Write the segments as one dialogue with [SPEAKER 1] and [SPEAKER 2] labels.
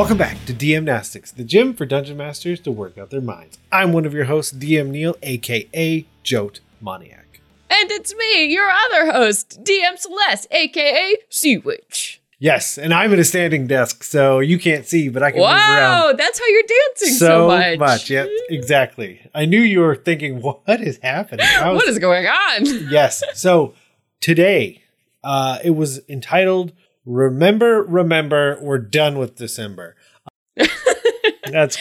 [SPEAKER 1] Welcome back to DM Nastics, the gym for dungeon masters to work out their minds. I'm one of your hosts, DM Neil, aka Jote Moniac.
[SPEAKER 2] And it's me, your other host, DM Celeste, aka Sea Witch.
[SPEAKER 1] Yes, and I'm at a standing desk, so you can't see, but I can move around.
[SPEAKER 2] Wow, that's how you're dancing so, much. much.
[SPEAKER 1] Yep, exactly. I knew you were thinking, what is happening? Was-
[SPEAKER 2] What is going on?
[SPEAKER 1] yes. So today, uh, it was entitled "Remember, Remember, We're Done with December." that's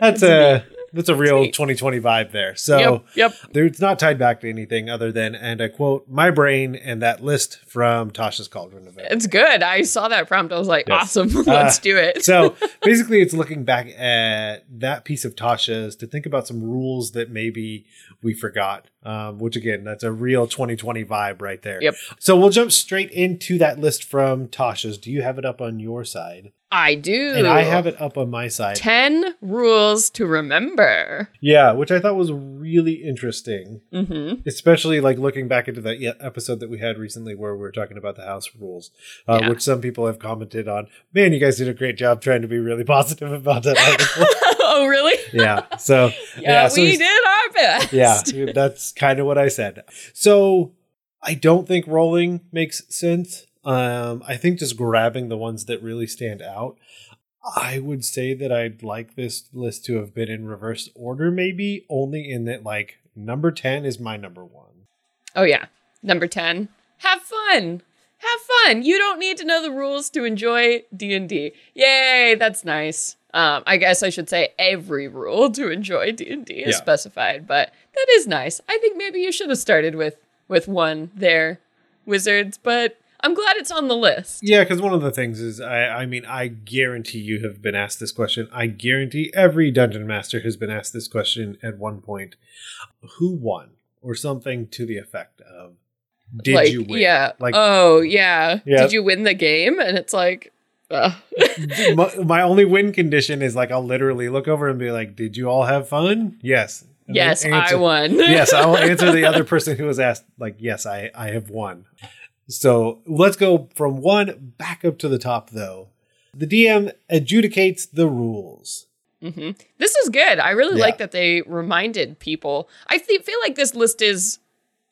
[SPEAKER 1] that's a that's a real
[SPEAKER 2] neat.
[SPEAKER 1] 2020 vibe there. So
[SPEAKER 2] yep, yep.
[SPEAKER 1] it's not tied back to anything other than, and I quote, "My brain and that list from Tasha's Cauldron event."
[SPEAKER 2] It's good. I saw that prompt. I was like,
[SPEAKER 1] Yes.
[SPEAKER 2] awesome. Let's
[SPEAKER 1] Uh,
[SPEAKER 2] do it.
[SPEAKER 1] so basically, it's looking back at that piece of Tasha's to think about some rules that maybe we forgot. Um, which again, that's a real 2020 vibe right there.
[SPEAKER 2] Yep.
[SPEAKER 1] So we'll jump straight into that list from Tasha's. Do you have it up on your side?
[SPEAKER 2] I do.
[SPEAKER 1] And I have it up on my side.
[SPEAKER 2] 10 rules to remember.
[SPEAKER 1] Yeah, which I thought was really interesting,
[SPEAKER 2] Mm-hmm.
[SPEAKER 1] especially like looking back into that episode that we had recently where we were talking about the house rules, uh,
[SPEAKER 2] Yeah.
[SPEAKER 1] which some people have commented on. Man, you guys did a great job trying to be really positive about that
[SPEAKER 2] oh, really?
[SPEAKER 1] yeah. So
[SPEAKER 2] Yeah,
[SPEAKER 1] so
[SPEAKER 2] we did our best.
[SPEAKER 1] yeah, that's kind of what I said. So I don't think rolling makes sense. Um, I think just grabbing the ones that really stand out. I would say that I'd like this list to have been in reverse order, maybe only in that like number ten is my number one.
[SPEAKER 2] Oh yeah. Number 10. Have fun. Have fun. You don't need to know the rules to enjoy D&D. Yay, that's nice. Um, I guess I should say every rule to enjoy D&D is
[SPEAKER 1] Yeah.
[SPEAKER 2] specified, but that is nice. I think maybe you should have started with with one there, wizards, but I'm glad it's on the list.
[SPEAKER 1] Yeah, because one of the things is, I, I mean, I guarantee you have been asked this question. I guarantee every dungeon master has been asked this question at one point. Who won, or something to the effect of, "Did
[SPEAKER 2] like,
[SPEAKER 1] you win?"
[SPEAKER 2] Yeah.
[SPEAKER 1] Like,
[SPEAKER 2] oh, yeah.
[SPEAKER 1] Yeah.
[SPEAKER 2] Did you win the game? And it's like, uh,
[SPEAKER 1] my, my only win condition is like I'll literally look over and be like, "Did you all have fun?" Yes. And
[SPEAKER 2] yes, I won.
[SPEAKER 1] yes, I will answer the other person who was asked. Like, yes, I I have won. So let's go from one back up to the top, though. The DM adjudicates the rules.
[SPEAKER 2] hmm This is good. I really
[SPEAKER 1] Yeah.
[SPEAKER 2] like that they reminded people. I fe- feel like this list is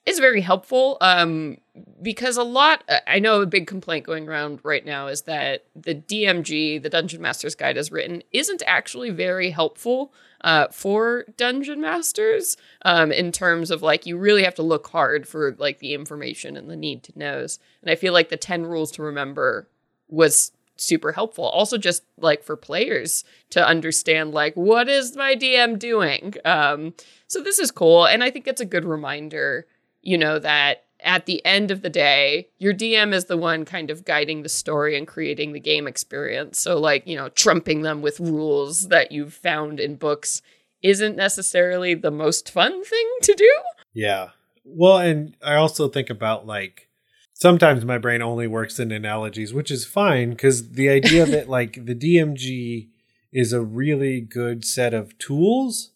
[SPEAKER 2] is very helpful um, because a lot. I know a big complaint going around right now is that the DMG, the Dungeon Master's Guide, as written, isn't actually very helpful uh, for dungeon masters um, in terms of like you really have to look hard for like the information and the need to knows. And I feel like the ten rules to remember was super helpful. Also, just like for players to understand, like, what is my DM doing? Um, so this is cool. And I think it's a good reminder, you know, that at the end of the day, your DM is the one kind of guiding the story and creating the game experience. So, like, you know, trumping them with rules that you've found in books isn't necessarily the most fun thing to do.
[SPEAKER 1] Yeah. Well, and I also think about like sometimes my brain only works in analogies, which is fine because the idea that like the DMG is a really good set of tools,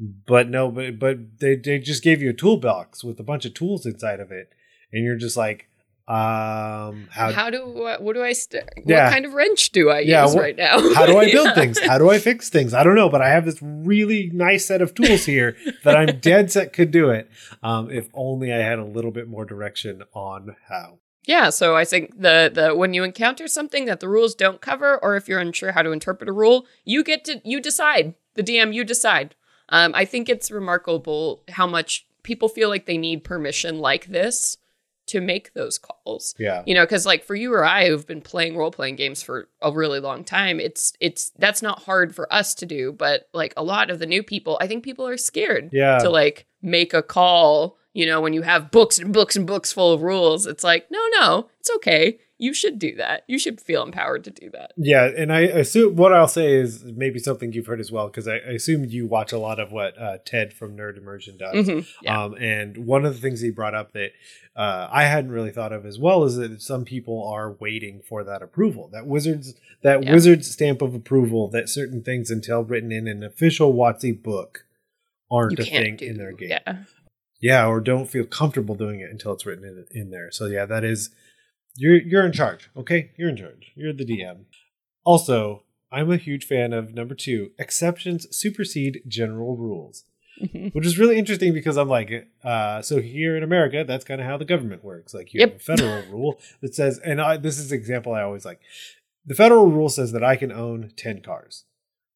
[SPEAKER 1] but no, but but they they just gave you a toolbox with a bunch of tools inside of it, and you're just like, um, how
[SPEAKER 2] How, do I, what do I st-
[SPEAKER 1] Yeah.
[SPEAKER 2] what kind of wrench do I
[SPEAKER 1] Yeah,
[SPEAKER 2] use
[SPEAKER 1] what-
[SPEAKER 2] right now?
[SPEAKER 1] how do I build
[SPEAKER 2] Yeah.
[SPEAKER 1] things? How do I fix things? I don't know, but I have this really nice set of tools here that I'm dead set could do it. Um, if only I had a little bit more direction on how.
[SPEAKER 2] Yeah, so I think the the when you encounter something that the rules don't cover, or if you're unsure how to interpret a rule, you get to you decide. The DM, you decide. Um, I think it's remarkable how much people feel like they need permission like this to make those calls.
[SPEAKER 1] Yeah.
[SPEAKER 2] You know, because like for you or I who've been playing role playing games for a really long time, it's it's that's not hard for us to do. But like a lot of the new people, I think people are scared
[SPEAKER 1] Yeah.
[SPEAKER 2] to like make a call. You know, when you have books and books and books full of rules, it's like, no, no, it's okay. You should do that. You should feel empowered to do that.
[SPEAKER 1] Yeah, and I assume what I'll say is maybe something you've heard as well because I, I assume you watch a lot of what uh, Ted from Nerd Immersion does.
[SPEAKER 2] Mhm, yeah.
[SPEAKER 1] Um, and one of the things he brought up that uh, I hadn't really thought of as well is that some people are waiting for that approval, that wizards, that
[SPEAKER 2] Yeah.
[SPEAKER 1] wizard's stamp of approval, that certain things until written in an official WotC book aren't
[SPEAKER 2] You
[SPEAKER 1] a thing
[SPEAKER 2] do
[SPEAKER 1] in their game.
[SPEAKER 2] Yeah.
[SPEAKER 1] Yeah, or don't feel comfortable doing it until it's written in, in there. So yeah, that is you're you're in charge. Okay, you're in charge. You're the DM. Also, I'm a huge fan of number two exceptions supersede general rules, which is really interesting because I'm like, uh, so here in America, that's kind of how the government works. Like you
[SPEAKER 2] Yep.
[SPEAKER 1] have a federal rule that says, and I, this is an example I always like. The federal rule says that I can own 10 cars.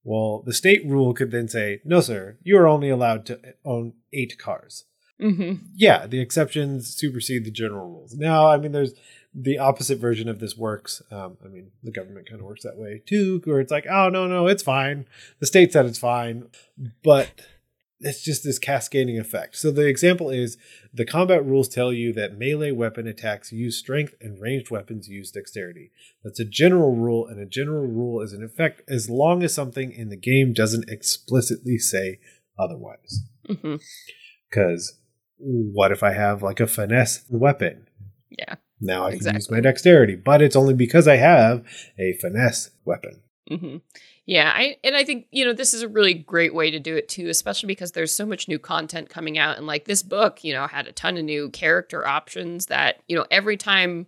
[SPEAKER 1] Well, the state rule could then say, no, sir, you are only allowed to own eight cars
[SPEAKER 2] Mhm.
[SPEAKER 1] yeah, the exceptions supersede the general rules. Now, I mean, there's the opposite version of this works. Um, I mean, the government kind of works that way too, where it's like, oh, no, no, it's fine. The state said it's fine. But it's just this cascading effect. So the example is the combat rules tell you that melee weapon attacks use strength and ranged weapons use dexterity. That's a general rule, and a general rule is in effect as long as something in the game doesn't explicitly say otherwise. Because what if I have like a finesse weapon?
[SPEAKER 2] Yeah.
[SPEAKER 1] Now I can use my dexterity, but it's only because I have a finesse weapon.
[SPEAKER 2] hmm Yeah, I and I think you know this is a really great way to do it too, especially because there's so much new content coming out, and like this book, you know, had a ton of new character options that you know every time,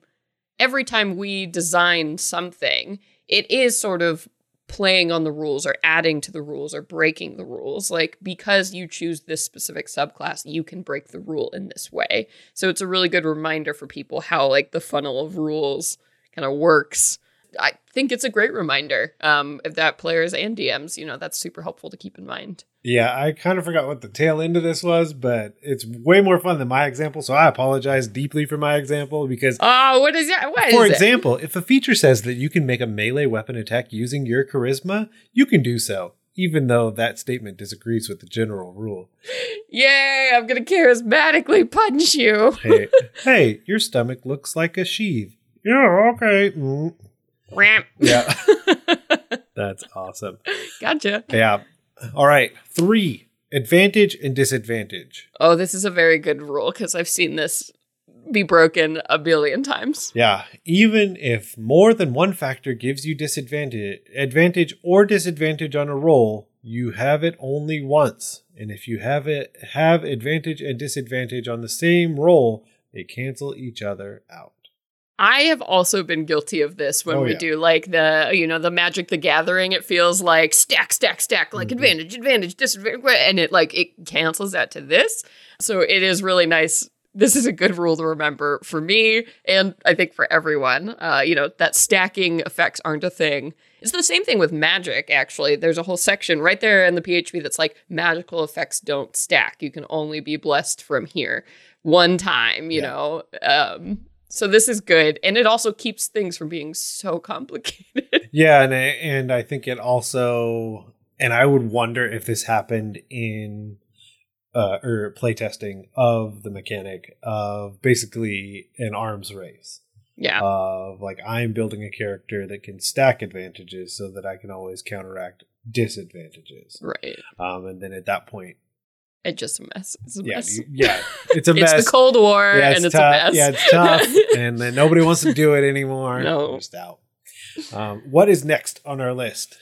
[SPEAKER 2] every time we design something, it is sort of playing on the rules or adding to the rules or breaking the rules. Like because you choose this specific subclass, you can break the rule in this way. So it's a really good reminder for people how like the funnel of rules kind of works. I think it's a great reminder um, that players and DMs. You know, that's super helpful to keep in mind.
[SPEAKER 1] Yeah, I kind of forgot what the tail end of this was, but it's way more fun than my example. So I apologize deeply for my example because,
[SPEAKER 2] Oh, what is that? What
[SPEAKER 1] for
[SPEAKER 2] is it?
[SPEAKER 1] example, if a feature says that you can make a melee weapon attack using your charisma, you can do so, even though that statement disagrees with the general rule.
[SPEAKER 2] Yay! I'm gonna charismatically punch you.
[SPEAKER 1] Hey, hey, your stomach looks like a sheath. Yeah, okay. Mm.
[SPEAKER 2] Ramp.
[SPEAKER 1] Yeah, that's awesome.
[SPEAKER 2] gotcha.
[SPEAKER 1] Yeah. All right. Three advantage and disadvantage.
[SPEAKER 2] Oh, this is a very good rule because I've seen this be broken a billion times.
[SPEAKER 1] Yeah. Even if more than one factor gives you disadvantage, advantage or disadvantage on a roll, you have it only once. And if you have it have advantage and disadvantage on the same roll, they cancel each other out.
[SPEAKER 2] I have also been guilty of this when
[SPEAKER 1] Oh,
[SPEAKER 2] we
[SPEAKER 1] yeah.
[SPEAKER 2] do like the, you know, the Magic the Gathering. It feels like stack, stack, stack, like
[SPEAKER 1] Mhm.
[SPEAKER 2] advantage, advantage, disadvantage, and it like it cancels that to this. So it is really nice. This is a good rule to remember for me, and I think for everyone. Uh, you know that stacking effects aren't a thing. It's the same thing with magic. Actually, there's a whole section right there in the PHB that's like magical effects don't stack. You can only be blessed from here one time. You
[SPEAKER 1] Yeah.
[SPEAKER 2] know. Um, so this is good, and it also keeps things from being so complicated.
[SPEAKER 1] Yeah, and I, and I think it also, and I would wonder if this happened in uh, or playtesting of the mechanic of basically an arms race
[SPEAKER 2] yeah,
[SPEAKER 1] of like I'm building a character that can stack advantages so that I can always counteract disadvantages.
[SPEAKER 2] right.
[SPEAKER 1] Um, and then at that point,
[SPEAKER 2] It's just a mess. It's a
[SPEAKER 1] yeah,
[SPEAKER 2] mess.
[SPEAKER 1] yeah, it's a mess.
[SPEAKER 2] it's the Cold War,
[SPEAKER 1] yeah,
[SPEAKER 2] and it's
[SPEAKER 1] tough.
[SPEAKER 2] a mess.
[SPEAKER 1] Yeah, it's tough, and then nobody wants to do it anymore.
[SPEAKER 2] No.
[SPEAKER 1] They're just out. Um, what is next on our list?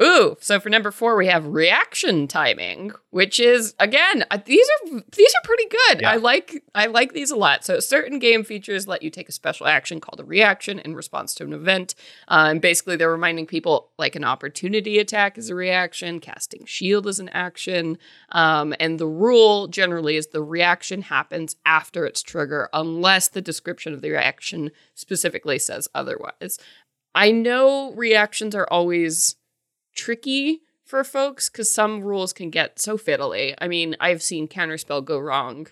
[SPEAKER 2] Ooh, so for number four, we have reaction timing, which is again uh, these are these are pretty good.
[SPEAKER 1] Yeah.
[SPEAKER 2] I like I like these a lot. So certain game features let you take a special action called a reaction in response to an event, uh, and basically they're reminding people like an opportunity attack is a reaction, casting shield is an action, um, and the rule generally is the reaction happens after its trigger unless the description of the reaction specifically says otherwise. I know reactions are always tricky for folks because some rules can get so fiddly. I mean, I've seen counterspell go wrong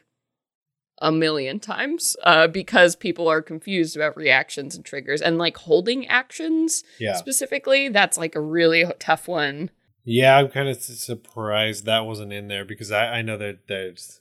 [SPEAKER 2] a million times uh, because people are confused about reactions and triggers and like holding actions
[SPEAKER 1] Yeah,
[SPEAKER 2] specifically. That's like a really tough one.
[SPEAKER 1] yeah. I'm kind of surprised that wasn't in there because I, I know that there's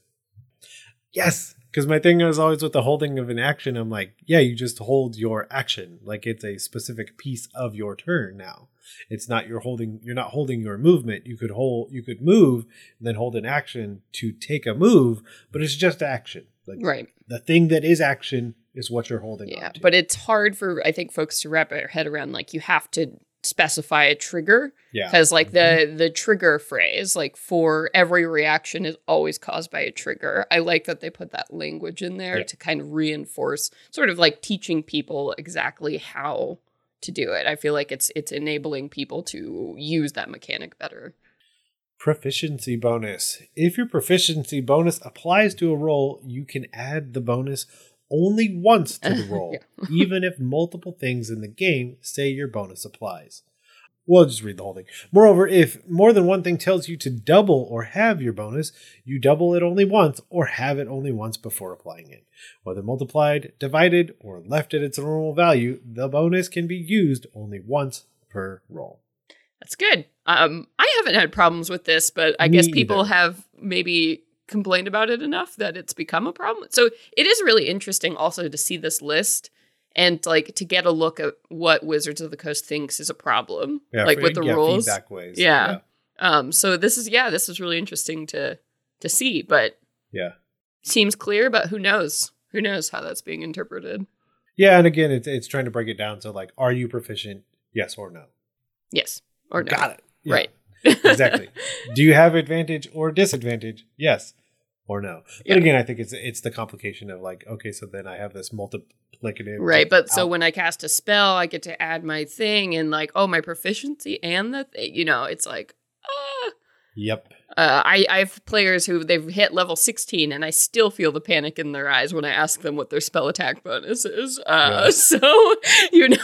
[SPEAKER 1] yes. Because my thing is always with the holding of an action. I'm like, yeah, you just hold your action like it's a specific piece of your turn now. It's not you're holding. You're not holding your movement. You could hold. You could move and then hold an action to take a move, but it's just action. Like
[SPEAKER 2] Right.
[SPEAKER 1] the thing that is action is what you're holding.
[SPEAKER 2] Yeah.
[SPEAKER 1] on to.
[SPEAKER 2] But it's hard for, I think, folks to wrap their head around like you have to specify a trigger
[SPEAKER 1] yeah,
[SPEAKER 2] because like the mm-hmm. the trigger phrase like for every reaction is always caused by a trigger i like that they put that language in there
[SPEAKER 1] Yeah.
[SPEAKER 2] to kind of reinforce sort of like teaching people exactly how to do it. I feel like it's it's enabling people to use that mechanic better.
[SPEAKER 1] Proficiency bonus. If your proficiency bonus applies to a roll, you can add the bonus only once to the roll, even if multiple things in the game say your bonus applies. We'll just read the whole thing. Moreover, if more than one thing tells you to double or have your bonus, you double it only once or have it only once before applying it. Whether multiplied, divided, or left at its normal value, the bonus can be used only once per roll.
[SPEAKER 2] That's good. Um, I haven't had problems with this, but I
[SPEAKER 1] Me
[SPEAKER 2] guess people
[SPEAKER 1] either.
[SPEAKER 2] have maybe complained about it enough that it's become a problem. So it is really interesting also to see this list and like to get a look at what Wizards of the Coast thinks is a problem, like
[SPEAKER 1] for-
[SPEAKER 2] with the
[SPEAKER 1] yeah,
[SPEAKER 2] rules.
[SPEAKER 1] feedback ways.
[SPEAKER 2] Yeah. Um, so this is yeah, this is really interesting to to see, but
[SPEAKER 1] Yeah.
[SPEAKER 2] seems clear, but who knows? Who knows how that's being interpreted?
[SPEAKER 1] Yeah, and again, it's it's trying to break it down. So, like, are you proficient? Yes or no.
[SPEAKER 2] Yes or no?
[SPEAKER 1] Got it. Yeah,
[SPEAKER 2] Right.
[SPEAKER 1] exactly. Do you have advantage or disadvantage? Yes or no.
[SPEAKER 2] Yeah.
[SPEAKER 1] But again, I think it's it's the complication of like, okay, so then I have this multiplicative.
[SPEAKER 2] Right, but so when I cast a spell, I get to add my thing and like, oh, my proficiency and the th- you know, it's like, ah.
[SPEAKER 1] Yep.
[SPEAKER 2] Uh, I I have players who they've hit level sixteen, and I still feel the panic in their eyes when I ask them what their spell attack bonus is. Uh,
[SPEAKER 1] Yeah.
[SPEAKER 2] So you know,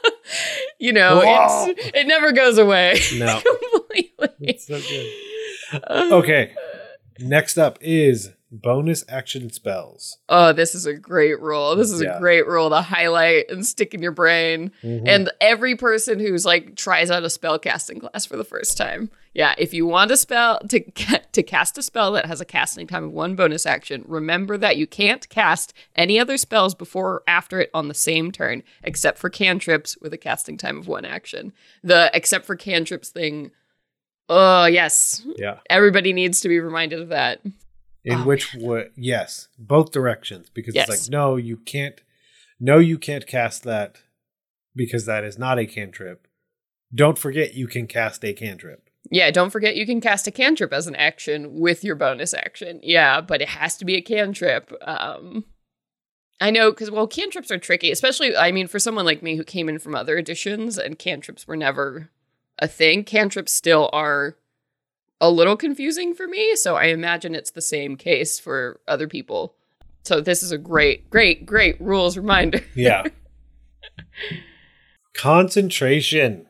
[SPEAKER 2] you know, it's, it never goes away
[SPEAKER 1] No.
[SPEAKER 2] completely.
[SPEAKER 1] It's so good.
[SPEAKER 2] Uh,
[SPEAKER 1] Okay. Next up is bonus action spells.
[SPEAKER 2] Oh, this is a great rule. This is
[SPEAKER 1] Yeah.
[SPEAKER 2] a great rule to highlight and stick in your brain.
[SPEAKER 1] Mhm.
[SPEAKER 2] And every person who's like tries out a spell casting class for the first time, yeah, if you want a spell to to cast a spell that has a casting time of one bonus action, remember that you can't cast any other spells before or after it on the same turn, except for cantrips with a casting time of one action. The except for cantrips thing. Oh yes,
[SPEAKER 1] yeah.
[SPEAKER 2] everybody needs to be reminded of that.
[SPEAKER 1] In
[SPEAKER 2] Oh,
[SPEAKER 1] which would yes, both directions because
[SPEAKER 2] Yes.
[SPEAKER 1] it's like no, you can't. No, you can't cast that because that is not a cantrip. Don't forget you can cast a cantrip.
[SPEAKER 2] Yeah, don't forget you can cast a cantrip as an action with your bonus action. Yeah, but it has to be a cantrip. Um I know cuz well cantrips are tricky, especially I mean for someone like me who came in from other editions and cantrips were never a thing. Cantrips still are a little confusing for me, so I imagine it's the same case for other people. So this is a great great great rules reminder.
[SPEAKER 1] Yeah. Concentration.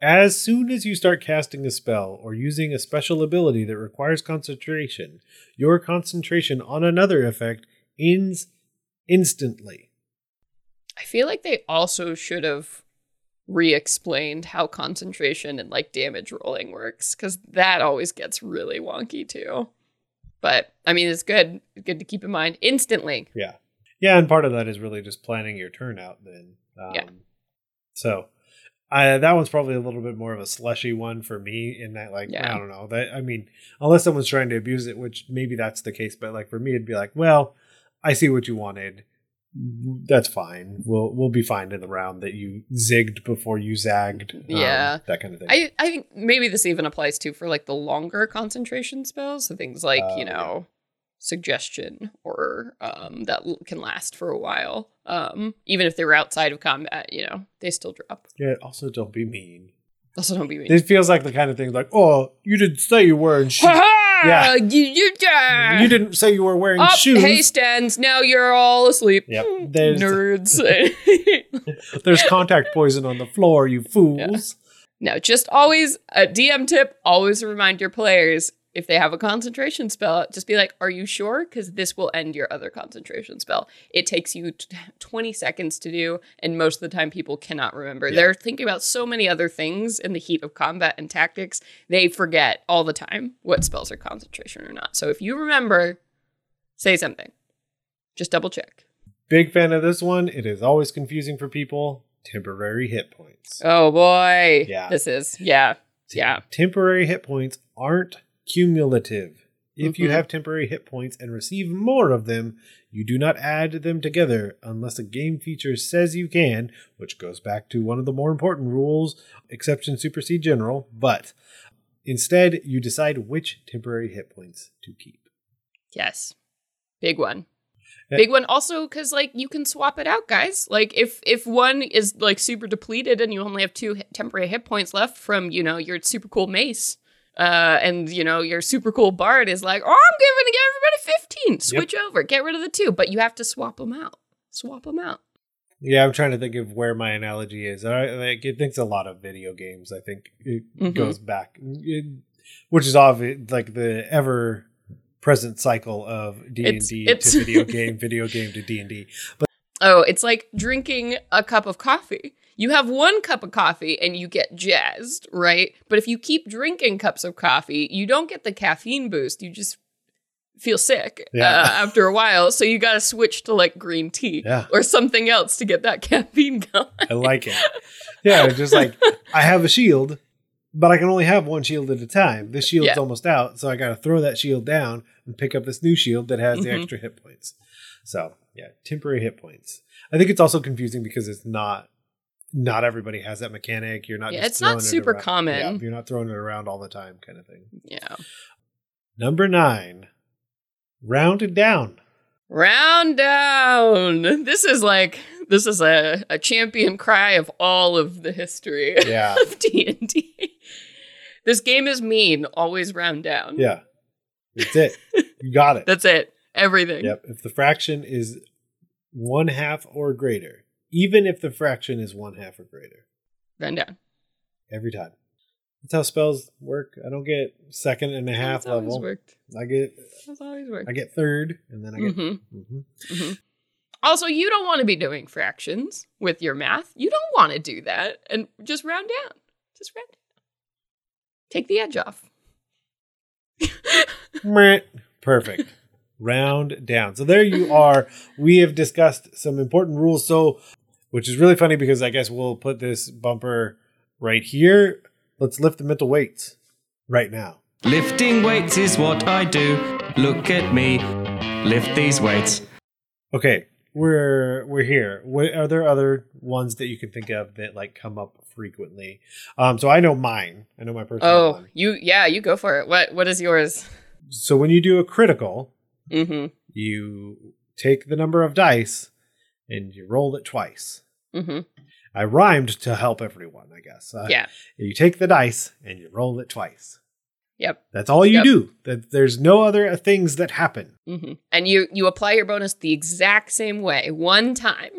[SPEAKER 1] As soon as you start casting a spell or using a special ability that requires concentration, your concentration on another effect ends instantly.
[SPEAKER 2] I feel like they also should have re-explained how concentration and like damage rolling works because that always gets really wonky too. But I mean, it's good. Good to keep in mind instantly.
[SPEAKER 1] Yeah. Yeah, and part of that is really just planning your turn out then. Um,
[SPEAKER 2] Yeah.
[SPEAKER 1] So I, that one's probably a little bit more of a slushy one for me in that like
[SPEAKER 2] Yeah.
[SPEAKER 1] I don't know that I mean unless someone's trying to abuse it which maybe that's the case but like for me it'd be like well I see what you wanted that's fine we'll we'll be fine in the round that you zigged before you zagged um,
[SPEAKER 2] Yeah.
[SPEAKER 1] that kind of thing
[SPEAKER 2] I I think maybe this even applies to for like the longer concentration spells. So things like
[SPEAKER 1] Oh,
[SPEAKER 2] you know suggestion or um that can last for a while. Um even if they were outside of combat, you know they still drop.
[SPEAKER 1] yeah also don't be mean
[SPEAKER 2] Also, don't be mean.
[SPEAKER 1] it feels like the kind of thing like oh you didn't say you were in
[SPEAKER 2] Ha-ha! You, you,
[SPEAKER 1] you didn't say you were wearing
[SPEAKER 2] Up,
[SPEAKER 1] shoes
[SPEAKER 2] hey, stands. Now you're all asleep.
[SPEAKER 1] Yep.
[SPEAKER 2] Hmm,
[SPEAKER 1] There's-
[SPEAKER 2] Nerds.
[SPEAKER 1] There's contact poison on the floor, you fools.
[SPEAKER 2] no, just always a DM tip. Always remind your players if they have a concentration spell, just be like, "Are you sure?" Because this will end your other concentration spell. It takes you t- 20 seconds to do, and most of the time, people cannot remember.
[SPEAKER 1] Yeah.
[SPEAKER 2] They're thinking about so many other things in the heat of combat and tactics. They forget all the time what spells are concentration or not. So if you remember, say something. Just double check.
[SPEAKER 1] Big fan of this one. It is always confusing for people. Temporary hit points.
[SPEAKER 2] Oh boy.
[SPEAKER 1] Yeah.
[SPEAKER 2] This is yeah. Yeah.
[SPEAKER 1] Temporary hit points aren't cumulative. If you
[SPEAKER 2] Mhm.
[SPEAKER 1] have temporary hit points and receive more of them, you do not add them together unless a game feature says you can, which goes back to one of the more important rules exception supersede general. But instead, you decide which temporary hit points to keep.
[SPEAKER 2] Yes. Big one. Big one also because like you can swap it out, guys. Like if if one is like super depleted and you only have two temporary hit points left from you know your super cool mace, uh, and you know your super cool bard is like, oh, I'm giving everybody fifteen. Switch over, get rid of the two, but you have to swap them out. Swap them out.
[SPEAKER 1] Yeah, I'm trying to think of where my analogy is. I like it thinks a lot of video games. I think it
[SPEAKER 2] Mhm.
[SPEAKER 1] goes back, it, which is obvious, like the ever present cycle of D and D to video game, video game to D and D. But
[SPEAKER 2] Oh, it's like drinking a cup of coffee. You have one cup of coffee and you get jazzed, right? But if you keep drinking cups of coffee, you don't get the caffeine boost. You just feel sick
[SPEAKER 1] Yeah.
[SPEAKER 2] uh, after a while. So you got to switch to like green tea
[SPEAKER 1] Yeah.
[SPEAKER 2] or something else to get that caffeine going.
[SPEAKER 1] I like it. Yeah, just like I have a shield, but I can only have one shield at a time. This shield's
[SPEAKER 2] Yeah.
[SPEAKER 1] almost out, so I got to throw that shield down and pick up this new shield that has the
[SPEAKER 2] Mhm.
[SPEAKER 1] extra hit points. So yeah, temporary hit points. I think it's also confusing because it's not. Not everybody has that mechanic. You're not.
[SPEAKER 2] Yeah,
[SPEAKER 1] just
[SPEAKER 2] it's not
[SPEAKER 1] throwing it
[SPEAKER 2] super common.
[SPEAKER 1] Yeah, you're not throwing it around all the time, kind of thing.
[SPEAKER 2] Yeah.
[SPEAKER 1] Number nine, rounded down.
[SPEAKER 2] Round down. This is like this is a, a champion cry of all of the history
[SPEAKER 1] Yeah,
[SPEAKER 2] of D&D. This game is mean, always round down.
[SPEAKER 1] yeah, that's it. You got it.
[SPEAKER 2] That's it. Everything.
[SPEAKER 1] Yep. If the fraction is one half or greater, even if the fraction is one half or greater,
[SPEAKER 2] Round down.
[SPEAKER 1] every time. That's how spells work. I don't get second and a half
[SPEAKER 2] That's always
[SPEAKER 1] level.
[SPEAKER 2] worked.
[SPEAKER 1] I get
[SPEAKER 2] That's always worked.
[SPEAKER 1] I get third, and then I get.
[SPEAKER 2] Mhm.
[SPEAKER 1] Mhm.
[SPEAKER 2] Mhm. Also, you don't want to be doing fractions with your math. You don't want to do that. And just round down. Just round down. Take the edge off.
[SPEAKER 1] Perfect. Round down. So there you are. We have discussed some important rules. So, which is really funny because I guess we'll put this bumper right here. Let's lift the mental weights right now.
[SPEAKER 3] Lifting weights is what I do. Look at me. Lift these weights.
[SPEAKER 1] Okay, we're we're here. What are there other ones that you can think of that like come up frequently? Um, so I know mine. I know my personal
[SPEAKER 2] Oh,
[SPEAKER 1] one.
[SPEAKER 2] you yeah, you go for it. What what is yours?
[SPEAKER 1] So when you do a critical,
[SPEAKER 2] Mm-hmm.
[SPEAKER 1] you take the number of dice and you roll it twice.
[SPEAKER 2] Mm-hmm.
[SPEAKER 1] I rhymed to help everyone, I guess. Uh,
[SPEAKER 2] Yeah.
[SPEAKER 1] You take the dice and you roll it twice.
[SPEAKER 2] Yep.
[SPEAKER 1] That's all you
[SPEAKER 2] Yep.
[SPEAKER 1] do. That there's no other things that happen.
[SPEAKER 2] Mm-hmm. And you you apply your bonus the exact same way, one time,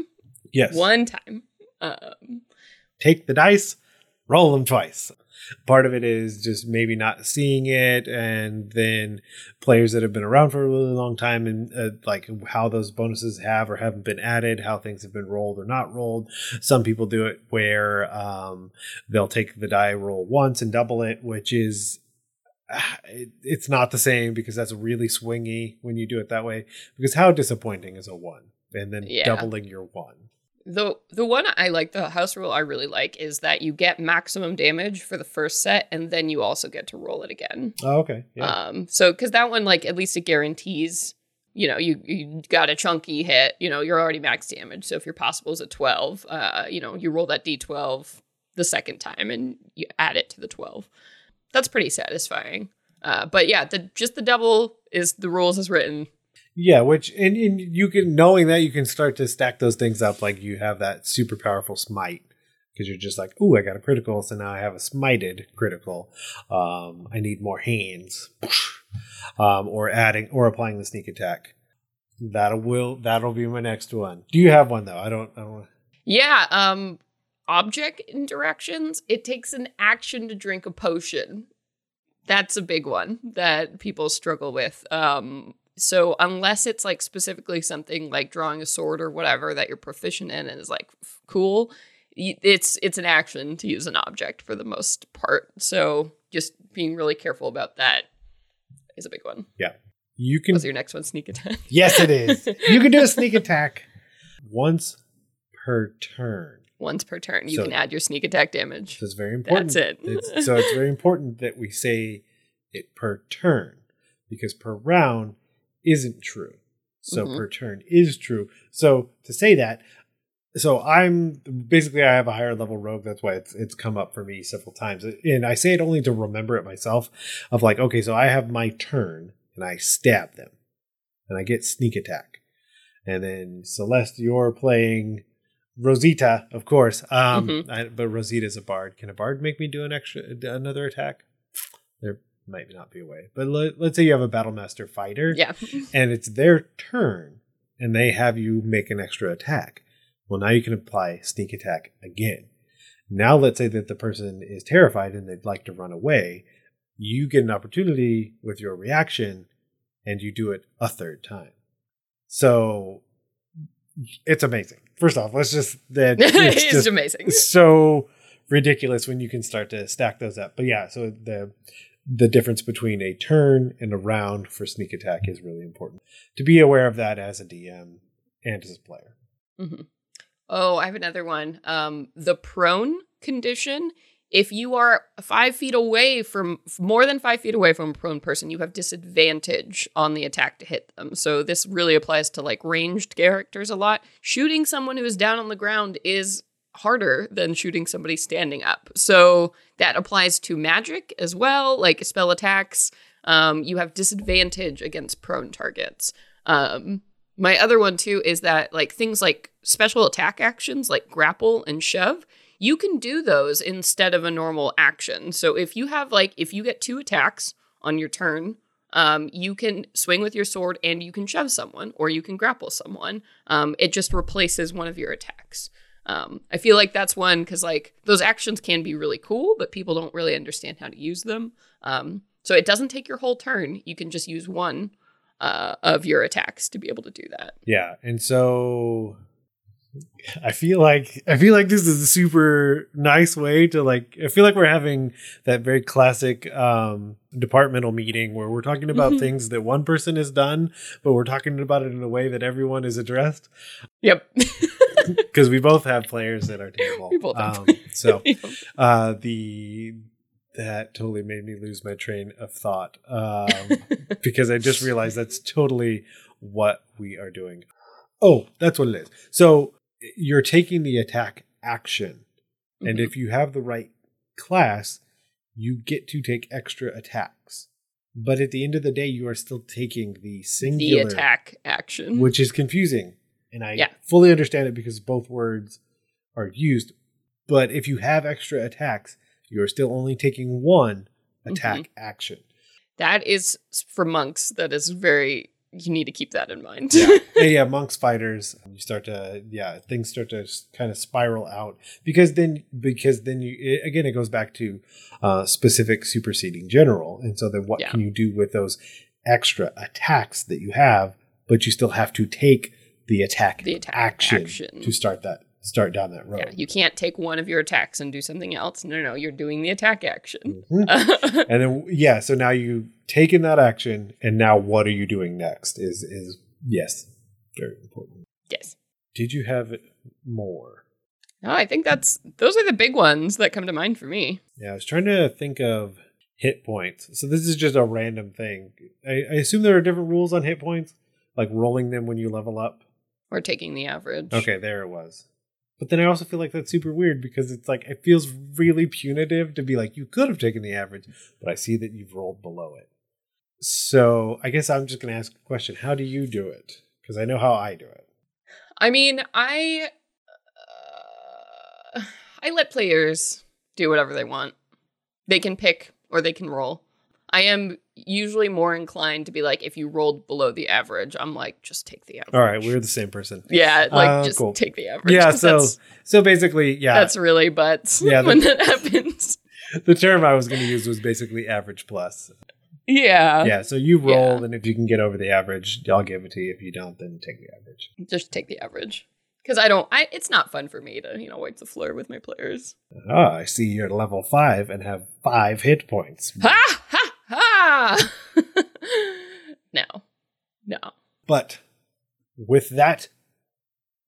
[SPEAKER 1] Yes.
[SPEAKER 2] one time. Um,
[SPEAKER 1] take the dice, roll them twice. Part of it is just maybe not seeing it, and then players that have been around for a really long time and uh, like how those bonuses have or haven't been added, how things have been rolled or not rolled. Some people do it where um, they'll take the die roll once and double it, which is ah, it's not the same because that's really swingy when you do it that way. Because how disappointing is a one, and then
[SPEAKER 2] Yeah.
[SPEAKER 1] doubling your one.
[SPEAKER 2] The the one I like, the house rule I really like, is that you get maximum damage for the first set, and then you also get to roll it again.
[SPEAKER 1] Oh, okay, yeah.
[SPEAKER 2] Um, so because that one, like, at least it guarantees, you know, you you got a chunky hit. You know, you're already max damage. So if your possible is a twelve, uh, you know, you roll that d12 the second time and you add it to the twelve. That's pretty satisfying. Uh, but yeah, the just the double is the rules as written.
[SPEAKER 1] Yeah, which and, and you can knowing that you can start to stack those things up like you have that super powerful smite because you're just like, oh, I got a critical, so now I have a smited critical. Um, I need more hands, um, or adding or applying the sneak attack. That'll will that'll be my next one. Do you have one though? I don't. I don't.
[SPEAKER 2] Yeah, um object interactions, it takes an action to drink a potion. That's a big one that people struggle with. Um so unless it's like specifically something like drawing a sword or whatever that you're proficient in and is like f- cool, it's it's an action to use an object for the most part. So just being really careful about that is a big one. Yeah.
[SPEAKER 1] You can.
[SPEAKER 2] What's your next one? Sneak attack.
[SPEAKER 1] Yes, it is. you can do a sneak attack once per turn.
[SPEAKER 2] Once per turn, you
[SPEAKER 1] So-
[SPEAKER 2] can add your sneak attack damage.
[SPEAKER 1] That's very important.
[SPEAKER 2] That's it.
[SPEAKER 1] It's- so it's very important that we say it per turn because per round isn't true. So
[SPEAKER 2] Mhm.
[SPEAKER 1] per turn is true. So to say that, so I'm basically I have a higher level rogue. That's why it's it's come up for me several times, and I say it only to remember it myself. Of like, okay, so I have my turn and I stab them, and I get sneak attack, And then Celeste, you're playing Rosita, of course. Um,
[SPEAKER 2] Mhm.
[SPEAKER 1] I, but Rosita's a bard. Can a bard make me do an extra another attack? There might not be a way. But let, let's say you have a battle master fighter,
[SPEAKER 2] Yeah.
[SPEAKER 1] and it's their turn, and they have you make an extra attack. Well, now you can apply sneak attack again. Now, let's say that the person is terrified and they'd like to run away. You get an opportunity with your reaction, and you do it a third time. So it's amazing. First off, let's just that it's
[SPEAKER 2] it's
[SPEAKER 1] just
[SPEAKER 2] amazing.
[SPEAKER 1] so ridiculous when you can start to stack those up. But yeah, so the the difference between a turn and a round for sneak attack is really important to be aware of that as a DM and as a player.
[SPEAKER 2] Mhm. Oh, I have another one. Um, the prone condition. If you are five feet away from more than five feet away from a prone person, you have disadvantage on the attack to hit them. So this really applies to like ranged characters a lot. Shooting someone who is down on the ground is harder than shooting somebody standing up. So that applies to magic as well, like spell attacks. Um, you have disadvantage against prone targets. Um, my other one too is that like things like special attack actions like grapple and shove, you can do those instead of a normal action. So if you have like if you get two attacks on your turn, um, you can swing with your sword and you can shove someone or you can grapple someone. Um, it just replaces one of your attacks. Um, I feel like that's one because like those actions can be really cool, but people don't really understand how to use them. Um, so it doesn't take your whole turn. You can just use one uh, of your attacks to be able to do that.
[SPEAKER 1] Yeah, and so I feel like I feel like this is a super nice way to like I feel like we're having that very classic um departmental meeting where we're talking about
[SPEAKER 2] Mhm.
[SPEAKER 1] things that one person has done, but we're talking about it in a way that everyone is addressed
[SPEAKER 2] Yep.
[SPEAKER 1] because we both have players at our table.
[SPEAKER 2] We both
[SPEAKER 1] um, so uh the that totally made me lose my train of thought um because i just realized that's totally what we are doing oh that's what it is so you're taking the attack action and
[SPEAKER 2] Mhm.
[SPEAKER 1] if you have the right class you get to take extra attacks but at the end of the day you are still taking the
[SPEAKER 2] the
[SPEAKER 1] singular
[SPEAKER 2] attack action.
[SPEAKER 1] which is confusing. And I
[SPEAKER 2] Yeah.
[SPEAKER 1] fully understand it because both words are used. But if you have extra attacks, you're still only taking one attack
[SPEAKER 2] Mm-hmm.
[SPEAKER 1] action.
[SPEAKER 2] that is for monks. That is very. You need to keep that in mind.
[SPEAKER 1] Yeah. yeah, monks fighters, you start to yeah, things start to kind of spiral out because then because then you it, again it goes back to uh specific superseding general. And so then what
[SPEAKER 2] Yeah.
[SPEAKER 1] can you do with those extra attacks that you have, but you still have to take the attack,
[SPEAKER 2] The attack
[SPEAKER 1] action,
[SPEAKER 2] action.
[SPEAKER 1] to start that start down that road.
[SPEAKER 2] Yeah, you can't take one of your attacks and do something else. No, no, you're doing the attack action.
[SPEAKER 1] Mhm. and then yeah, so now you've taken that action, and now what are you doing next? Is is yes, very important.
[SPEAKER 2] yes.
[SPEAKER 1] Did you have more?
[SPEAKER 2] No, I think that's those are the big ones that come to mind for me.
[SPEAKER 1] Yeah, I was trying to think of hit points. So this is just a random thing. I, I assume there are different rules on hit points, like rolling them when you level up.
[SPEAKER 2] Or taking the average.
[SPEAKER 1] Okay, there it was. But then I also feel like that's super weird because it's like it feels really punitive to be like you could have taken the average, but I see that you've rolled below it. So I guess I'm just going to ask a question: How do you do it? Because I know how I do it.
[SPEAKER 2] I mean, I uh, I let players do whatever they want. They can pick or they can roll. I am usually more inclined to be like, if you rolled below the average, I'm like, just take the average.
[SPEAKER 1] All right, we're the same person.
[SPEAKER 2] yeah, like
[SPEAKER 1] Uh,
[SPEAKER 2] just
[SPEAKER 1] cool.
[SPEAKER 2] take the average.
[SPEAKER 1] Yeah, So so basically, yeah,
[SPEAKER 2] that's really butts
[SPEAKER 1] Yeah, the-
[SPEAKER 2] when that happens.
[SPEAKER 1] the term I was going to use was basically average plus.
[SPEAKER 2] Yeah,
[SPEAKER 1] yeah. So you roll,
[SPEAKER 2] yeah.
[SPEAKER 1] and if you can get over the average, I'll give it to you. If you don't, then take the average.
[SPEAKER 2] just take the average. Because I don't, I it's not fun for me to you know wipe the floor with my players.
[SPEAKER 1] Ah, I see you're level five and have five hit points.
[SPEAKER 2] Ha ha no, no.
[SPEAKER 1] But with that,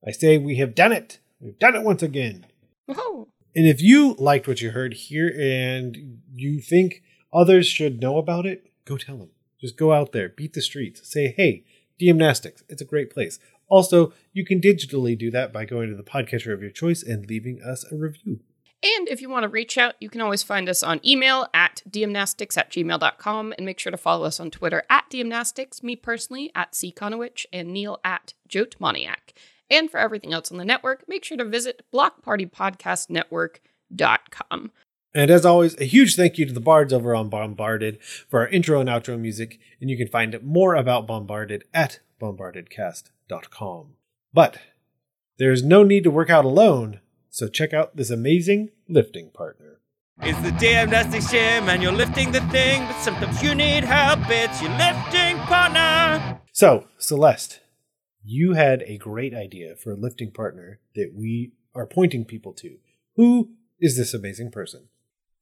[SPEAKER 1] I say we have done it. We've done it once again.
[SPEAKER 2] Oh,
[SPEAKER 1] And if you liked what you heard here and you think others should know about it, go tell them. Just go out there, beat the streets, say, hey, Gymnastics, it's a great place. Also, you can digitally do that by going to the podcatcher of your choice and leaving us a review.
[SPEAKER 2] And if you want to reach out, you can always find us on email at dmnastics at gmail.com and make sure to follow us on Twitter at dmnastics, me personally at C. Conowitch, and Neil at Jotmoniac. And for everything else on the network, make sure to visit blockpartypodcastnetwork.com.
[SPEAKER 1] And as always, a huge thank you to the bards over on Bombarded for our intro and outro music, and you can find more about Bombarded at bombardedcast.com. But there's no need to work out alone, so check out this amazing lifting partner.
[SPEAKER 4] It's the Nasty Gym and you're lifting the thing, but sometimes you need help. It's your lifting partner.
[SPEAKER 1] So, Celeste, you had a great idea for a lifting partner that we are pointing people to. Who is this amazing person?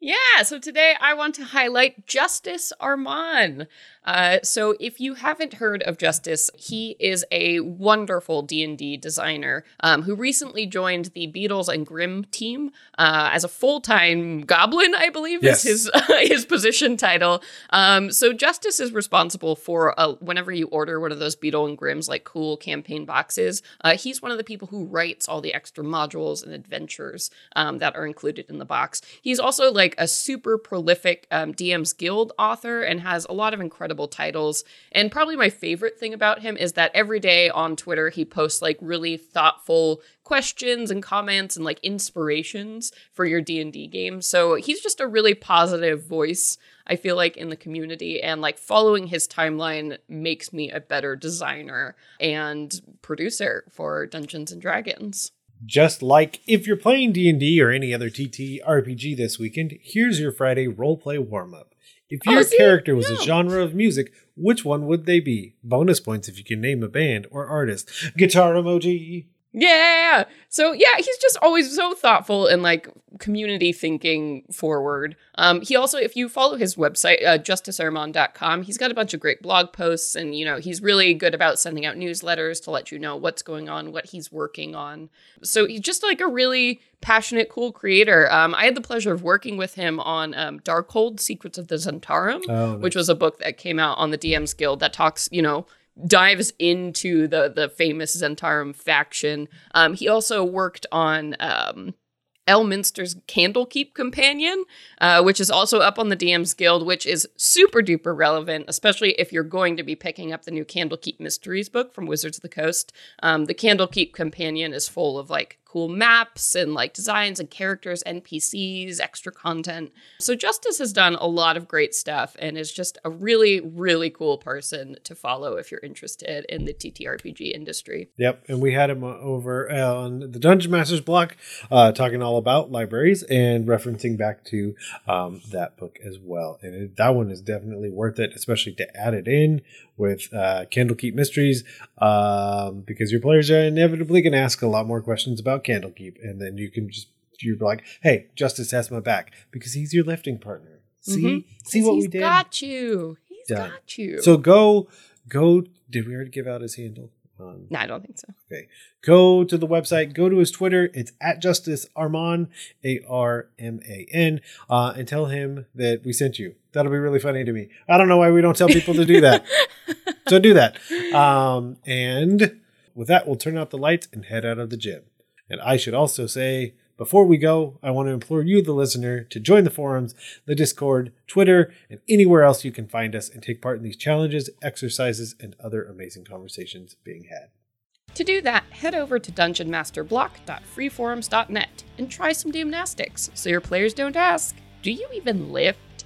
[SPEAKER 2] Yeah, so today I want to highlight Justice Arman. Uh, so if you haven't heard of Justice, he is a wonderful D&D designer um, who recently joined the Beadle and Grimm team uh, as a full-time goblin, I believe
[SPEAKER 1] Yes.
[SPEAKER 2] is his his position title. Um, so Justice is responsible for uh, whenever you order one of those Beadle and Grimm's like cool campaign boxes. Uh, he's one of the people who writes all the extra modules and adventures um, that are included in the box. He's also like a super prolific um, DM's Guild author and has a lot of incredible titles. And probably my favorite thing about him is that every day on Twitter he posts like really thoughtful questions and comments and like inspirations for your D&D game. So he's just a really positive voice I feel like in the community and like following his timeline makes me a better designer and producer for Dungeons and Dragons.
[SPEAKER 1] Just like if you're playing D&D or any other TT RPG this weekend, here's your Friday roleplay warm-up. If
[SPEAKER 2] Oh,
[SPEAKER 1] your
[SPEAKER 2] see?
[SPEAKER 1] character was a genre of music, which one would they be? Bonus points if you can name a band or artist. Guitar emoji.
[SPEAKER 2] Yeah. So yeah, he's just always so thoughtful and like community thinking forward. Um, he also, if you follow his website, uh, justicearman.com, he's got a bunch of great blog posts and, you know, he's really good about sending out newsletters to let you know what's going on, what he's working on. So he's just like a really passionate, cool creator. Um, I had the pleasure of working with him on um, Darkhold, Secrets of the Zhentarim,
[SPEAKER 1] Oh,
[SPEAKER 2] which was a book that came out on the DM's Guild that talks, you know, dives into the the famous Zhentarim faction. Um, he also worked on um, Elminster's Candlekeep Companion, uh, which is also up on the DM's Guild, which is super duper relevant, especially if you're going to be picking up the new Candlekeep Mysteries book from Wizards of the Coast. Um, the Candlekeep Companion is full of like cool maps and like designs and characters, NPCs, extra content. So Justice has done a lot of great stuff and is just a really, really cool person to follow if you're interested in the TTRPG industry.
[SPEAKER 1] Yep, and we had him uh, over uh, on the Dungeon Masters block, uh, talking all about libraries and referencing back to um, that book as well. And it, that one is definitely worth it, especially to add it in with uh, Candlekeep Mysteries, um, because your players are inevitably going to ask a lot more questions about Candlekeep, and then you can just you're like, "Hey, Justice has my back," because he's your lifting partner. See,
[SPEAKER 2] Mhm.
[SPEAKER 1] see what
[SPEAKER 2] He's
[SPEAKER 1] we did.
[SPEAKER 2] got you. He's
[SPEAKER 1] Done.
[SPEAKER 2] got you.
[SPEAKER 1] So go, go. Did we already give out his handle? Um,
[SPEAKER 2] no, I don't think so.
[SPEAKER 1] Okay. Go to the website, go to his Twitter. It's at Justice Arman, A R M A N, uh, and tell him that we sent you. That'll be really funny to me. I don't know why we don't tell people to do that. so do that. Um, and with that, we'll turn out the lights and head out of the gym. And I should also say, before we go, I want to implore you, the listener, to join the forums, the Discord, Twitter, and anywhere else you can find us and take part in these challenges, exercises, and other amazing conversations being had.
[SPEAKER 2] To do that, head over to dungeonmasterblock.freeforums.net and try some gymnastics so your players don't ask, Do you even lift?